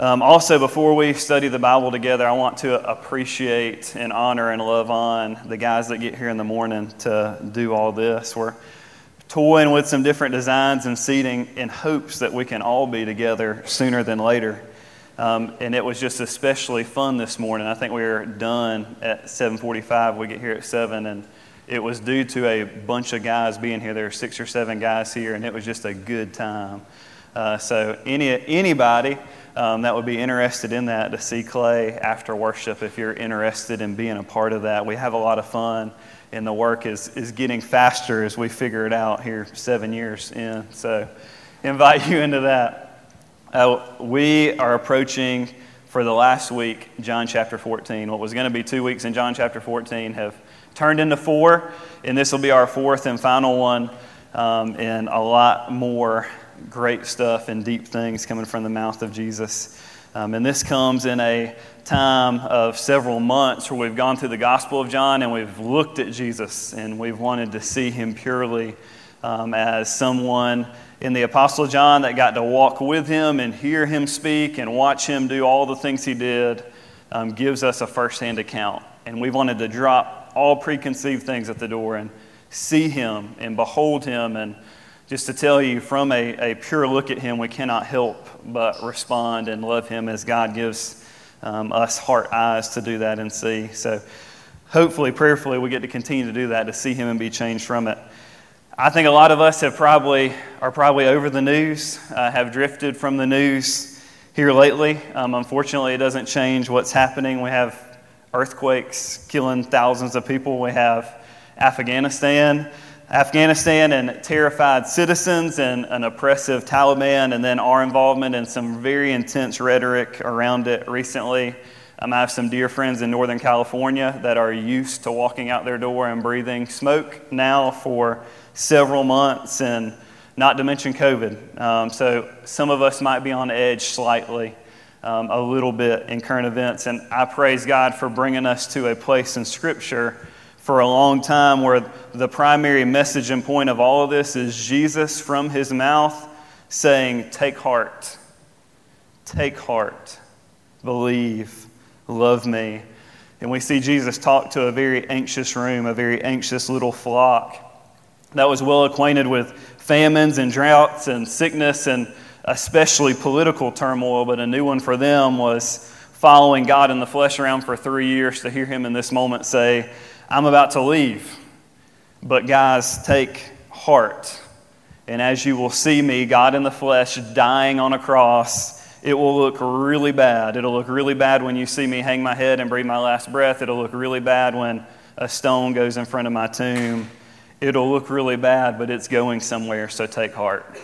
Um, also, before we study the Bible together, I want to appreciate and honor and love on the guys that get here in the morning to do all this. We're toying with some different designs and seating in hopes that we can all be together sooner than later. Um, and it was just especially fun this morning. I think we were done at 7:45. We get here at seven, and it was due to a bunch of guys being here. There were six or seven guys here, and it was just a good time. Uh, so any anybody um, that would be interested in that to see Clay after worship, if you're interested in being a part of that, we have a lot of fun, and the work is is getting faster as we figure it out here seven years in. So invite you into that. Uh, we are approaching for the last week John chapter 14. What was going to be two weeks in John chapter 14 have turned into four, and this will be our fourth and final one, um, and a lot more great stuff and deep things coming from the mouth of Jesus. Um, and this comes in a time of several months where we've gone through the Gospel of John and we've looked at Jesus and we've wanted to see him purely um, as someone in the Apostle John that got to walk with him and hear him speak and watch him do all the things he did um, gives us a firsthand account. And we wanted to drop all preconceived things at the door and see him and behold him. And just to tell you, from a, a pure look at him, we cannot help but respond and love him as God gives um, us heart eyes to do that and see. So hopefully, prayerfully, we get to continue to do that, to see him and be changed from it. I think a lot of us have probably are probably over the news, uh, have drifted from the news here lately. Um, unfortunately, it doesn't change what's happening. We have earthquakes killing thousands of people. We have Afghanistan, Afghanistan, and terrified citizens, and an oppressive Taliban, and then our involvement in some very intense rhetoric around it recently. Um, I have some dear friends in Northern California that are used to walking out their door and breathing smoke now for several months, and not to mention COVID. Um, so some of us might be on edge slightly, um, a little bit in current events. And I praise God for bringing us to a place in Scripture for a long time where the primary message and point of all of this is Jesus from his mouth saying, Take heart, take heart, believe, love me. And we see Jesus talk to a very anxious room, a very anxious little flock that was well acquainted with famines and droughts and sickness and especially political turmoil, but a new one for them was following God in the flesh around for three years to hear him in this moment say, I'm about to leave. But guys, take heart. And as you will see me, God in the flesh, dying on a cross, it will look really bad. It'll look really bad when you see me hang my head and breathe my last breath. It'll look really bad when a stone goes in front of my tomb. It'll look really bad, but it's going somewhere, so take heart.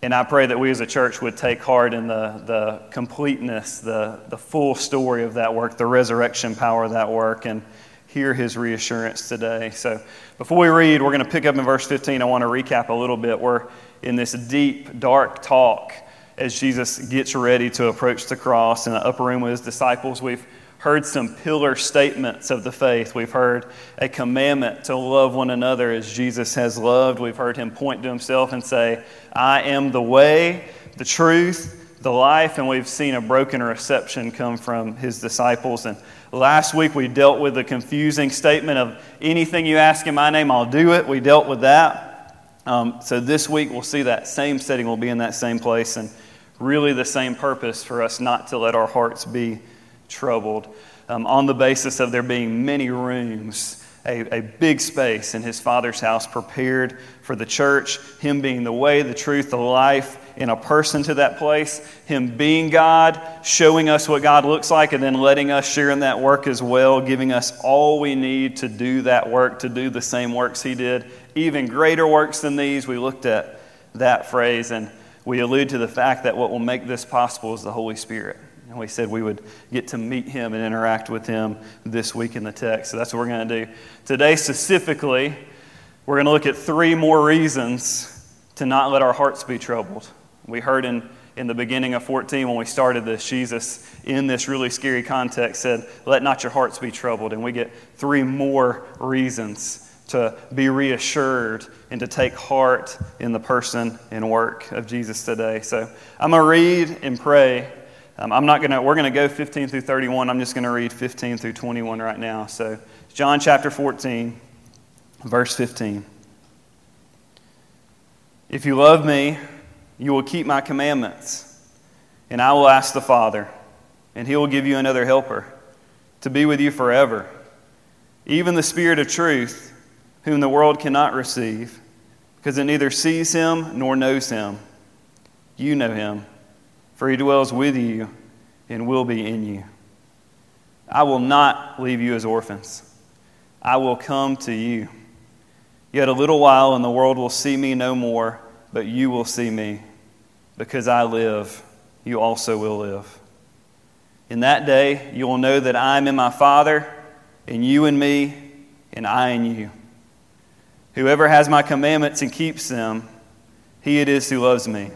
And I pray that we as a church would take heart in the, the completeness, the, the full story of that work, the resurrection power of that work, and hear his reassurance today. So before we read, we're going to pick up in verse 15. I want to recap a little bit. We're in this deep, dark talk as Jesus gets ready to approach the cross in the upper room with his disciples. We've heard some pillar statements of the faith. We've heard a commandment to love one another as Jesus has loved. We've heard him point to himself and say, I am the way, the truth, the life. And we've seen a broken reception come from his disciples. And last week we dealt with the confusing statement of anything you ask in my name, I'll do it. We dealt with that. Um, so this week we'll see that same setting, we'll be in that same place, and really the same purpose for us not to let our hearts be troubled um, on the basis of there being many rooms, a, a big space in his father's house prepared for the church, him being the way, the truth, the life, in a person to that place, him being God, showing us what God looks like, and then letting us share in that work as well, giving us all we need to do that work, to do the same works he did, even greater works than these. We looked at that phrase and we allude to the fact that what will make this possible is the Holy Spirit. And we said we would get to meet him and interact with him this week in the text. So that's what we're going to do. Today, specifically, we're going to look at three more reasons to not let our hearts be troubled. We heard in, in the beginning of 14 when we started this, Jesus, in this really scary context, said, Let not your hearts be troubled. And we get three more reasons to be reassured and to take heart in the person and work of Jesus today. So I'm going to read and pray Um, I'm not going to, we're going to go 15 through 31. I'm just going to read 15 through 21 right now. So, John chapter 14, verse 15. If you love me, you will keep my commandments, and I will ask the Father, and he will give you another helper to be with you forever, even the Spirit of truth, whom the world cannot receive, because it neither sees him nor knows him. You know him, for he dwells with you and will be in you. I will not leave you as orphans, I will come to you. Yet a little while, and the world will see me no more, but you will see me. Because I live, you also will live. In that day, you will know that I am in my Father, and you in me, and I in you. Whoever has my commandments and keeps them, he it is who loves me.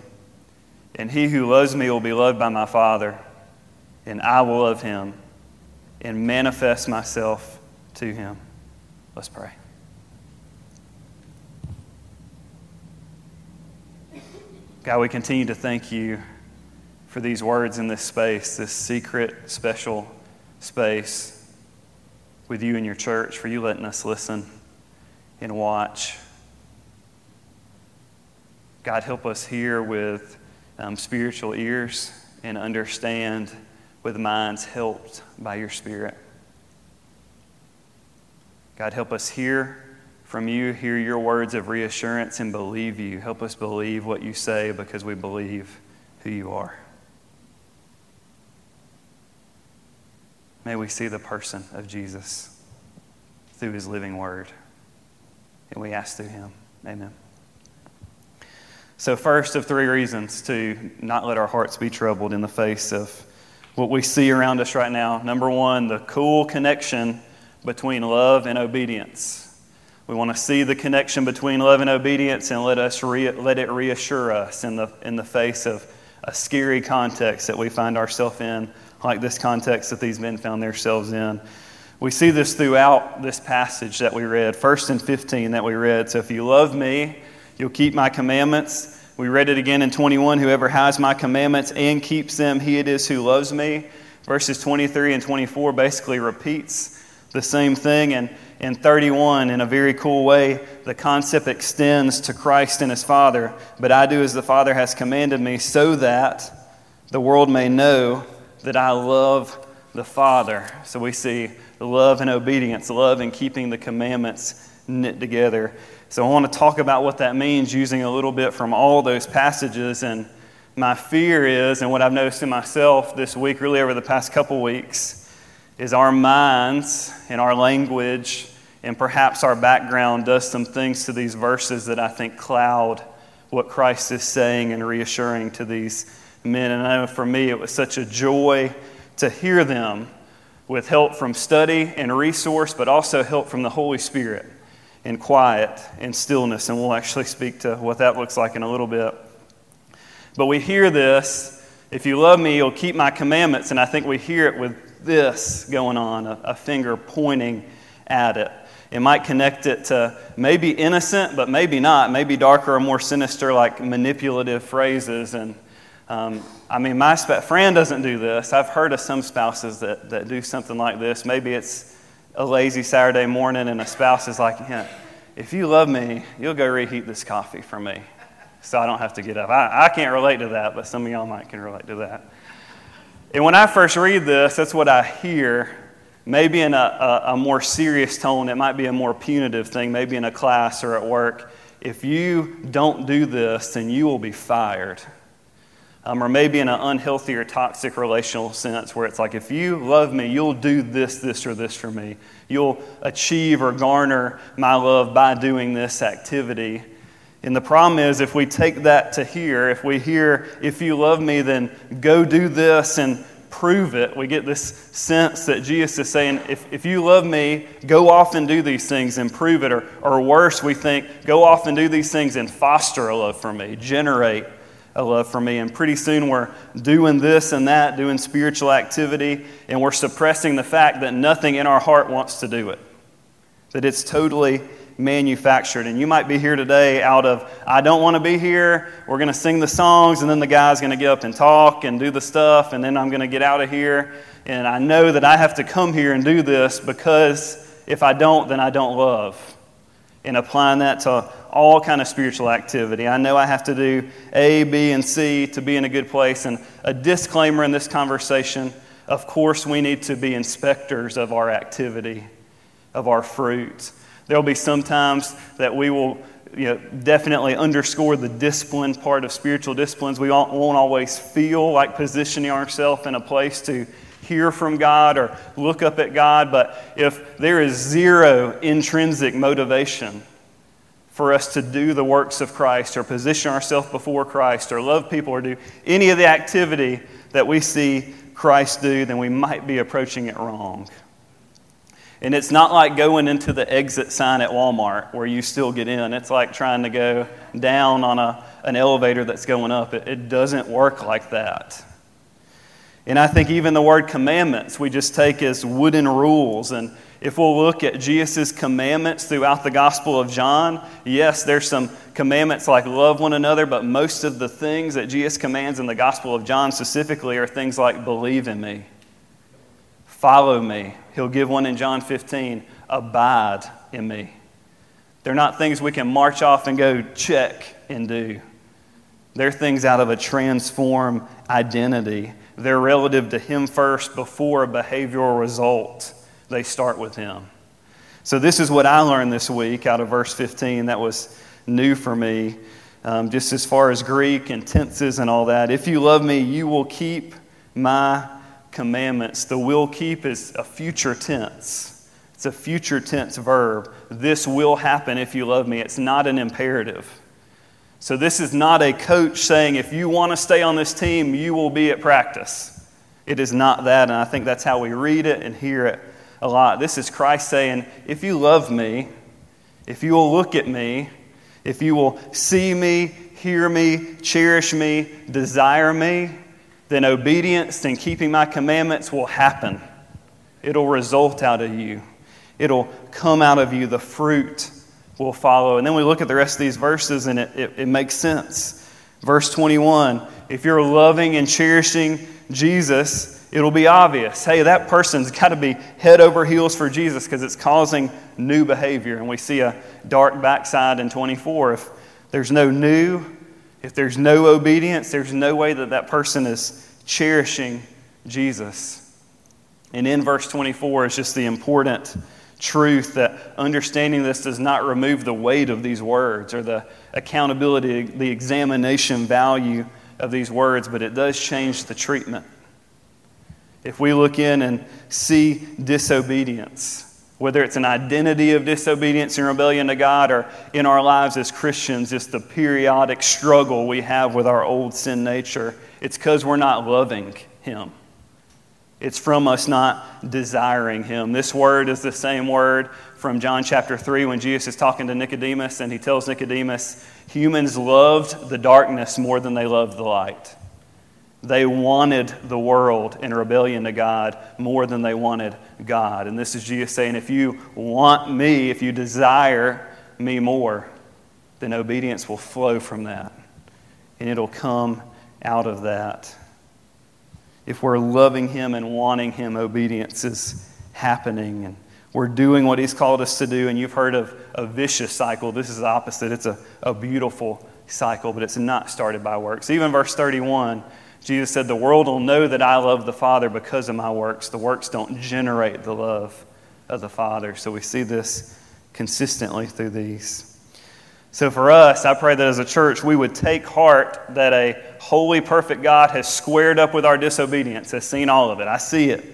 And he who loves me will be loved by my Father, and I will love him and manifest myself to him. Let's pray. God, we continue to thank you for these words in this space, this secret, special space with you and your church, for you letting us listen and watch. God, help us hear with um, spiritual ears and understand with minds helped by your Spirit. God, help us hear from you, hear your words of reassurance, and believe you. Help us believe what you say because we believe who you are. May we see the person of Jesus through his living word. And we ask through him. Amen. So, first of three reasons to not let our hearts be troubled in the face of what we see around us right now. Number one, the cool connection between love and obedience. We want to see the connection between love and obedience and let, us re- let it reassure us in the, in the face of a scary context that we find ourselves in, like this context that these men found themselves in. We see this throughout this passage that we read, first and 15 that we read. So if you love me, you'll keep my commandments. We read it again in 21 Whoever has my commandments and keeps them, he it is who loves me. Verses 23 and 24 basically repeats the same thing. And in 31, in a very cool way, the concept extends to Christ and his Father. But I do as the Father has commanded me, so that the world may know that I love the Father. So we see love and obedience, love and keeping the commandments knit together. So I want to talk about what that means using a little bit from all those passages. And my fear is, and what I've noticed in myself this week, really over the past couple weeks, is our minds and our language and perhaps our background does some things to these verses that I think cloud what Christ is saying and reassuring to these men. And I know for me, it was such a joy to hear them with help from study and resource, but also help from the Holy Spirit in quiet and stillness. And we'll actually speak to what that looks like in a little bit. But we hear this if you love me, you'll keep my commandments. And I think we hear it with this going on, a, a finger pointing at it. It might connect it to maybe innocent, but maybe not, maybe darker or more sinister, like manipulative phrases. And um, I mean, my sp- Fran doesn't do this. I've heard of some spouses that, that do something like this. Maybe it's a lazy Saturday morning and a spouse is like, yeah, if you love me, you'll go reheat this coffee for me so I don't have to get up. I, I can't relate to that, but some of y'all might can relate to that. And when I first read this, that's what I hear. Maybe in a, a, a, more serious tone, it might be a more punitive thing, maybe in a class or at work. If you don't do this, then you will be fired. Um, or maybe in an unhealthy or toxic relational sense where it's like, if you love me, you'll do this, this, or this for me. You'll achieve or garner my love by doing this activity. And the problem is, if we take that to here, if we hear, if you love me, then go do this and prove it, we get this sense that Jesus is saying, if, if you love me, go off and do these things and prove it. Or, or worse, we think, go off and do these things and foster a love for me, generate a love for me. And pretty soon we're doing this and that, doing spiritual activity, and we're suppressing the fact that nothing in our heart wants to do it, that it's totally manufactured. And you might be here today out of, I don't want to be here. We're going to sing the songs, and then the guy's going to get up and talk and do the stuff, and then I'm going to get out of here. And I know that I have to come here and do this because if I don't, then I don't love. And applying that to all kind of spiritual activity. I know I have to do A, B, and C to be in a good place. And a disclaimer in this conversation of course, we need to be inspectors of our activity, of our fruit. There will be some times that we will you know, definitely underscore the discipline part of spiritual disciplines. We won't always feel like positioning ourselves in a place to hear from God or look up at God, but if there is zero intrinsic motivation for us to do the works of Christ or position ourselves before Christ or love people or do any of the activity that we see Christ do, then we might be approaching it wrong. And it's not like going into the exit sign at Walmart where you still get in. It's like trying to go down on a, an elevator that's going up. It, it doesn't work like that. And I think even the word commandments we just take as wooden rules. And if we'll look at Jesus' commandments throughout the Gospel of John, yes, there's some commandments like love one another, but most of the things that Jesus commands in the Gospel of John specifically are things like believe in me, follow me. He'll give one in John 15, abide in me. They're not things we can march off and go check and do. They're things out of a transform identity. They're relative to Him first before a behavioral result. They start with Him. So, this is what I learned this week out of verse 15 that was new for me, um, just as far as Greek and tenses and all that. If you love me, you will keep my commandments. The will keep is a future tense, it's a future tense verb. This will happen if you love me. It's not an imperative. So, this is not a coach saying, if you want to stay on this team, you will be at practice. It is not that, and I think that's how we read it and hear it a lot. This is Christ saying, if you love me, if you will look at me, if you will see me, hear me, cherish me, desire me, then obedience and keeping my commandments will happen. It'll result out of you, it'll come out of you. The fruit will follow. And then we look at the rest of these verses and it, it, it makes sense. Verse 21 if you're loving and cherishing Jesus, it'll be obvious. Hey, that person's got to be head over heels for Jesus because it's causing new behavior. And we see a dark backside in 24. If there's no new, if there's no obedience, there's no way that that person is cherishing Jesus. And in verse 24 is just the important truth that understanding this does not remove the weight of these words or the accountability, the examination value of these words, but it does change the treatment. If we look in and see disobedience, whether it's an identity of disobedience and rebellion to God or in our lives as Christians, it's the periodic struggle we have with our old sin nature, it's because we're not loving Him. It's from us not desiring him. This word is the same word from John chapter 3 when Jesus is talking to Nicodemus and he tells Nicodemus, humans loved the darkness more than they loved the light. They wanted the world in rebellion to God more than they wanted God. And this is Jesus saying, if you want me, if you desire me more, then obedience will flow from that. And it'll come out of that if we're loving Him and wanting Him, obedience is happening. And we're doing what He's called us to do. And you've heard of a vicious cycle. This is the opposite. It's a, a beautiful cycle, but it's not started by works. Even verse 31, Jesus said, The world will know that I love the Father because of my works. The works don't generate the love of the Father. So we see this consistently through these. So for us, I pray that as a church, we would take heart that a holy, perfect God has squared up with our disobedience, has seen all of it. I see it.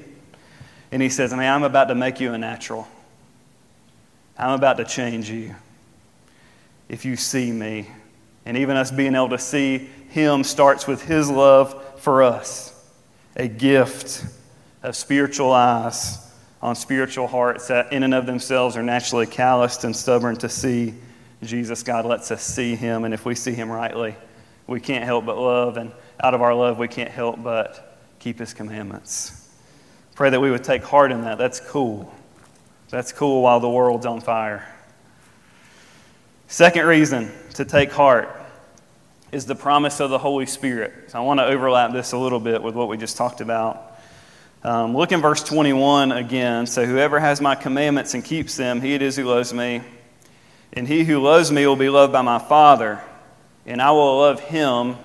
And He says, Man, I'm about to make you a natural. I'm about to change you if you see me. And even us being able to see Him starts with His love for us a gift of spiritual eyes on spiritual hearts that, in and of themselves, are naturally calloused and stubborn to see Jesus, God lets us see him, and if we see him rightly, we can't help but love, and out of our love, we can't help but keep his commandments. Pray that we would take heart in that. That's cool. That's cool while the world's on fire. Second reason to take heart is the promise of the Holy Spirit. So I want to overlap this a little bit with what we just talked about. Um, look in verse 21 again. So, whoever has my commandments and keeps them, he it is who loves me. And he who loves me will be loved by my Father, and I will love him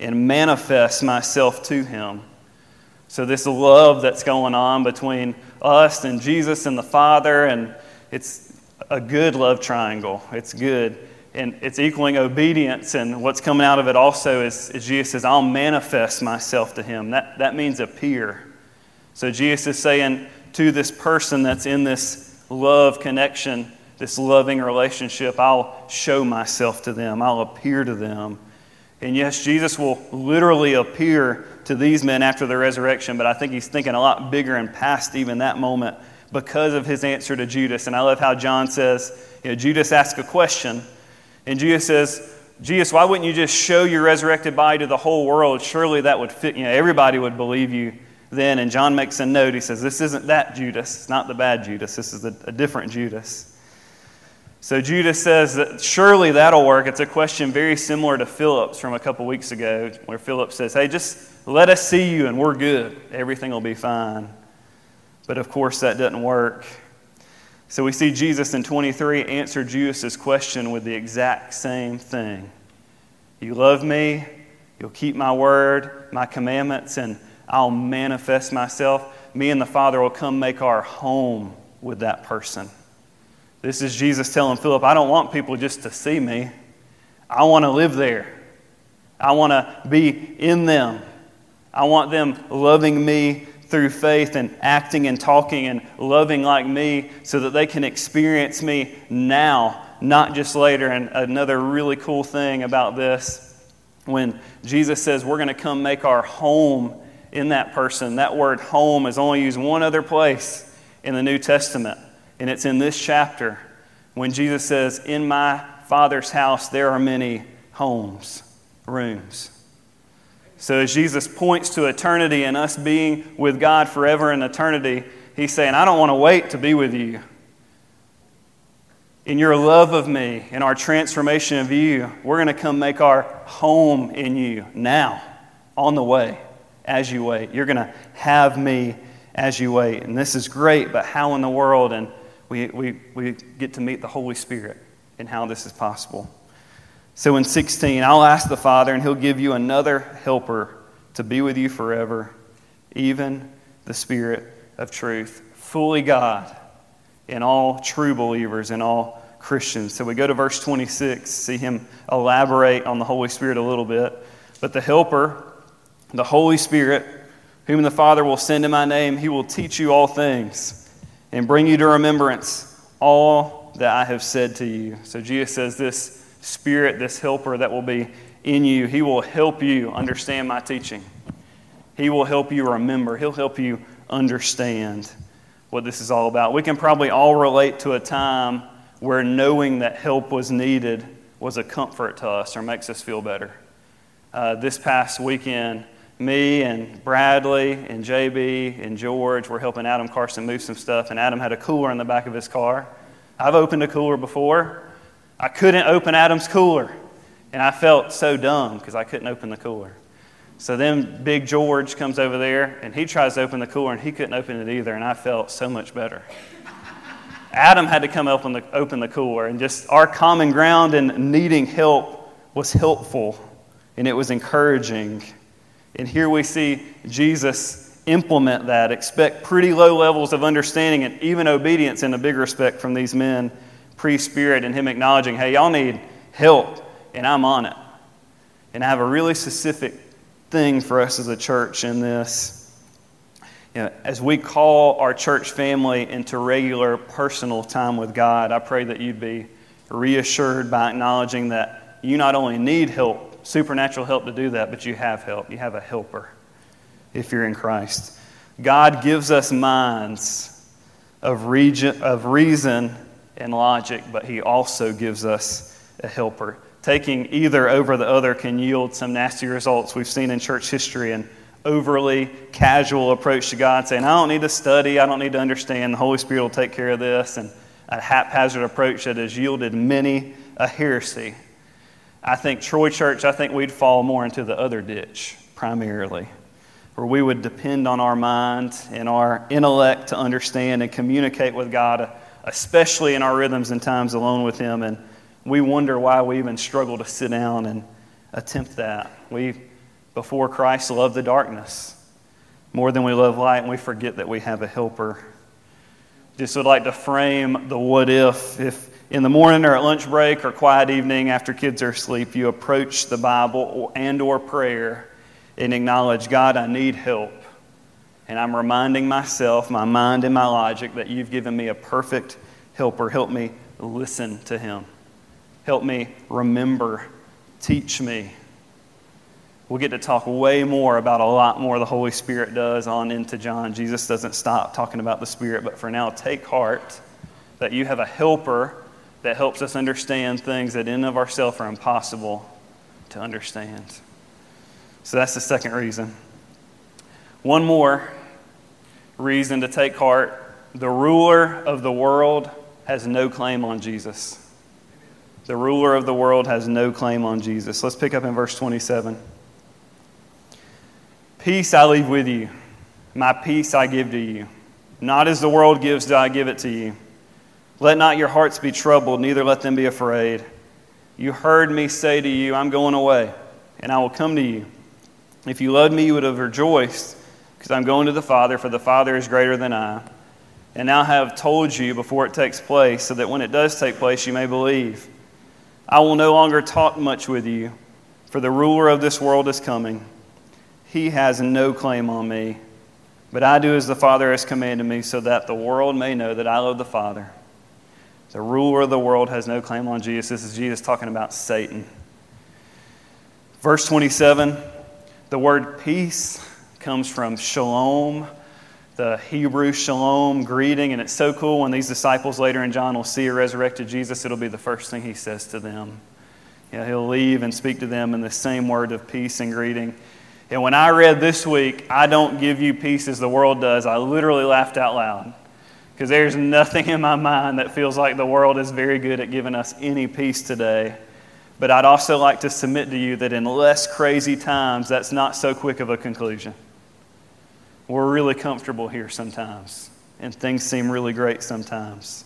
and manifest myself to him. So, this love that's going on between us and Jesus and the Father, and it's a good love triangle. It's good. And it's equaling obedience, and what's coming out of it also is, is Jesus says, I'll manifest myself to him. That, that means appear. So Jesus is saying to this person that's in this love connection, this loving relationship, I'll show myself to them, I'll appear to them. And yes, Jesus will literally appear to these men after the resurrection, but I think he's thinking a lot bigger and past even that moment because of his answer to Judas. And I love how John says, you know, Judas asks a question, and Judas says, Jesus, why wouldn't you just show your resurrected body to the whole world? Surely that would fit, you know, everybody would believe you then. And John makes a note. He says, This isn't that Judas. It's not the bad Judas. This is a, a different Judas. So Judas says that surely that'll work. It's a question very similar to Philip's from a couple weeks ago, where Philip says, Hey, just let us see you and we're good. Everything will be fine. But of course, that doesn't work. So we see Jesus in 23 answer Judas's question with the exact same thing. You love me, you'll keep my word, my commandments, and I'll manifest myself. Me and the Father will come make our home with that person. This is Jesus telling Philip, I don't want people just to see me. I want to live there. I want to be in them. I want them loving me through faith and acting and talking and loving like me so that they can experience me now, not just later. And another really cool thing about this when Jesus says we're going to come make our home in that person. That word home is only used one other place in the New Testament, and it's in this chapter when Jesus says, In my Father's house there are many homes, rooms. So as Jesus points to eternity and us being with God forever in eternity, he's saying, I don't want to wait to be with you. In your love of me, in our transformation of you, we're going to come make our home in you now, on the way as you wait. You're going to have me as you wait. And this is great, but how in the world? And we, we, we get to meet the Holy Spirit and how this is possible. So in 16, I'll ask the Father, and He'll give you another helper to be with you forever, even the Spirit of truth, fully God in all true believers, in all Christians. So we go to verse 26, see Him elaborate on the Holy Spirit a little bit. But the helper, the Holy Spirit, whom the Father will send in my name, he will teach you all things and bring you to remembrance all that I have said to you. So Jesus says, This Spirit, this helper that will be in you, he will help you understand my teaching. He will help you remember. He'll help you understand what this is all about. We can probably all relate to a time where knowing that help was needed was a comfort to us or makes us feel better. Uh, this past weekend, me and Bradley and JB and George were helping Adam Carson move some stuff, and Adam had a cooler in the back of his car. I've opened a cooler before. I couldn't open Adam's cooler, and I felt so dumb because I couldn't open the cooler. So then Big George comes over there, and he tries to open the cooler, and he couldn't open it either, and I felt so much better. Adam had to come open the, open the cooler, and just our common ground and needing help was helpful, and it was encouraging. And here we see Jesus implement that, expect pretty low levels of understanding and even obedience in a big respect from these men pre spirit, and him acknowledging, hey, y'all need help, and I'm on it. And I have a really specific thing for us as a church in this. You know, as we call our church family into regular personal time with God, I pray that you'd be reassured by acknowledging that you not only need help, supernatural help to do that, but you have help. You have a helper if you're in Christ. God gives us minds of, region, of reason and logic, but He also gives us a helper. Taking either over the other can yield some nasty results we've seen in church history and overly casual approach to God, saying, I don't need to study, I don't need to understand, the Holy Spirit will take care of this, and a haphazard approach that has yielded many a heresy. I think Troy Church, I think we'd fall more into the other ditch primarily, where we would depend on our mind and our intellect to understand and communicate with God, especially in our rhythms and times alone with Him. And we wonder why we even struggle to sit down and attempt that. We, before Christ, love the darkness more than we love light, and we forget that we have a helper. Just would like to frame the what if. If in the morning or at lunch break or quiet evening after kids are asleep, you approach the Bible and or prayer and acknowledge, God, I need help. And I'm reminding myself, my mind and my logic, that you've given me a perfect helper. Help me listen to him. Help me remember. Teach me. We'll get to talk way more about a lot more the Holy Spirit does on into John. Jesus doesn't stop talking about the Spirit, but for now, take heart that you have a helper that helps us understand things that in of ourselves are impossible to understand. So that's the second reason. One more reason to take heart the ruler of the world has no claim on Jesus. The ruler of the world has no claim on Jesus. Let's pick up in verse 27. Peace I leave with you, my peace I give to you. Not as the world gives, do I give it to you. Let not your hearts be troubled, neither let them be afraid. You heard me say to you, I'm going away, and I will come to you. If you loved me, you would have rejoiced, because I'm going to the Father, for the Father is greater than I. And now I have told you before it takes place, so that when it does take place, you may believe. I will no longer talk much with you, for the ruler of this world is coming. He has no claim on me, but I do as the Father has commanded me, so that the world may know that I love the Father. The ruler of the world has no claim on Jesus. This is Jesus talking about Satan. Verse 27 the word peace comes from shalom, the Hebrew shalom greeting, and it's so cool when these disciples later in John will see a resurrected Jesus, it'll be the first thing he says to them. Know, he'll leave and speak to them in the same word of peace and greeting. And when I read this week, I don't give you peace as the world does, I literally laughed out loud. Because there's nothing in my mind that feels like the world is very good at giving us any peace today. But I'd also like to submit to you that in less crazy times, that's not so quick of a conclusion. We're really comfortable here sometimes, and things seem really great sometimes.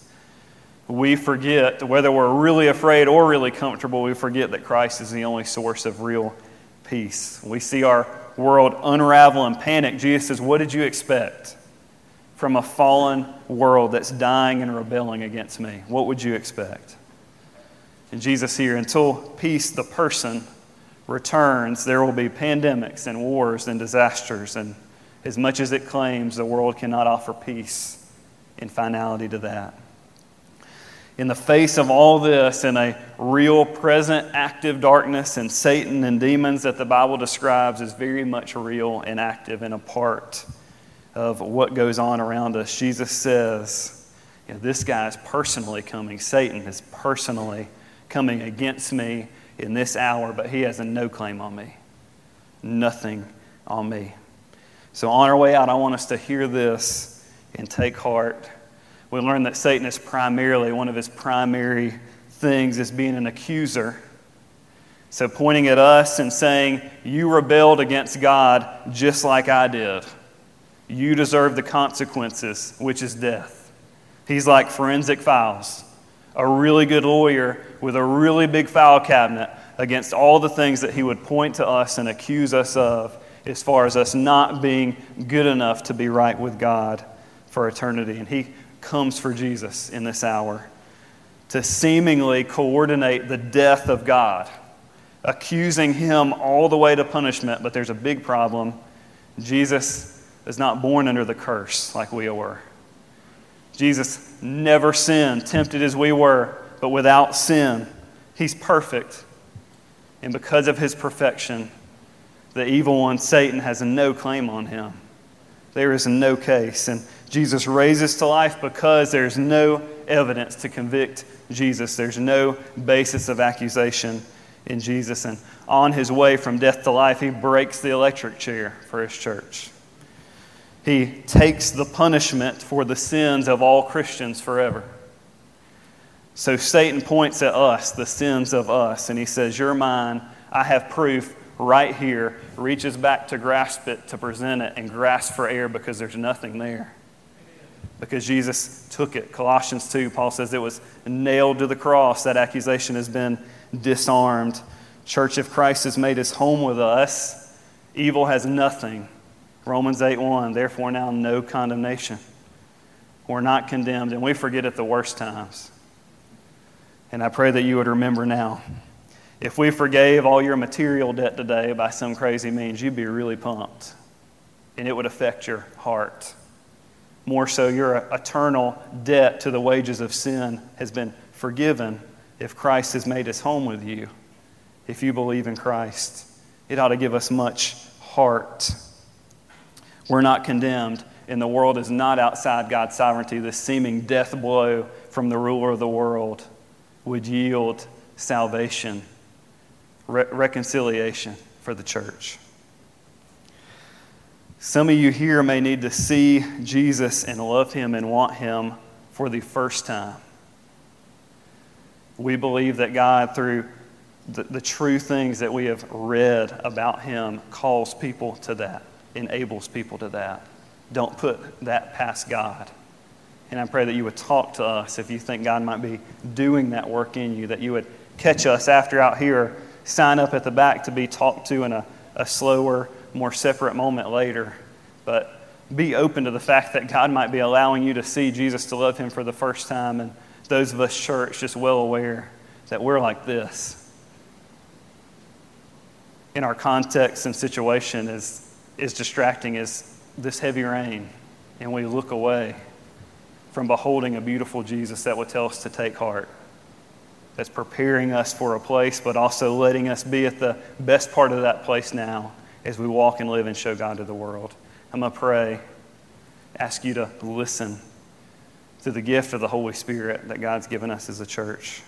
We forget, whether we're really afraid or really comfortable, we forget that Christ is the only source of real peace. We see our world unravel and panic. Jesus says, What did you expect from a fallen world that's dying and rebelling against me? What would you expect? And Jesus here, until peace, the person, returns, there will be pandemics and wars and disasters. And as much as it claims, the world cannot offer peace in finality to that in the face of all this, in a real, present, active darkness and Satan and demons that the Bible describes is very much real and active and a part of what goes on around us. Jesus says, you know, This guy is personally coming. Satan is personally coming against me in this hour, but he has a no claim on me. Nothing on me. So, on our way out, I want us to hear this and take heart we learn that Satan is primarily, one of his primary things is being an accuser. So, pointing at us and saying, You rebelled against God just like I did. You deserve the consequences, which is death. He's like forensic files, a really good lawyer with a really big file cabinet against all the things that he would point to us and accuse us of as far as us not being good enough to be right with God for eternity. And he comes for Jesus in this hour to seemingly coordinate the death of God, accusing him all the way to punishment. But there's a big problem. Jesus is not born under the curse like we were. Jesus never sinned, tempted as we were, but without sin. He's perfect. And because of his perfection, the evil one, Satan, has no claim on him. There is no case. And Jesus raises to life because there's no evidence to convict Jesus. There's no basis of accusation in Jesus. And on his way from death to life, he breaks the electric chair for his church. He takes the punishment for the sins of all Christians forever. So Satan points at us, the sins of us, and he says, You're mine. I have proof right here. Reaches back to grasp it, to present it, and grasp for air because there's nothing there. Because Jesus took it. Colossians 2, Paul says it was nailed to the cross. That accusation has been disarmed. Church of Christ has made his home with us. Evil has nothing. Romans 8 1, therefore now no condemnation. We're not condemned, and we forget at the worst times. And I pray that you would remember now. If we forgave all your material debt today by some crazy means, you'd be really pumped. And it would affect your heart. More so, your eternal debt to the wages of sin has been forgiven if Christ has made his home with you. If you believe in Christ, it ought to give us much heart. We're not condemned, and the world is not outside God's sovereignty. The seeming death blow from the ruler of the world would yield salvation, re- reconciliation for the church. Some of you here may need to see Jesus and love him and want him for the first time. We believe that God, through the, the true things that we have read about him, calls people to that, enables people to that. Don't put that past God. And I pray that you would talk to us if you think God might be doing that work in you, that you would catch us after out here, sign up at the back to be talked to in a, a slower, more separate moment later. But be open to the fact that God might be allowing you to see Jesus, to love Him for the first time. And those of us, church, just well aware that we're like this. In our context and situation is, is distracting as this heavy rain, and we look away from beholding a beautiful Jesus that would tell us to take heart, that's preparing us for a place, but also letting us be at the best part of that place now as we walk and live and show God to the world. I'm going to pray, ask you to listen to the gift of the Holy Spirit that God's given us as a church.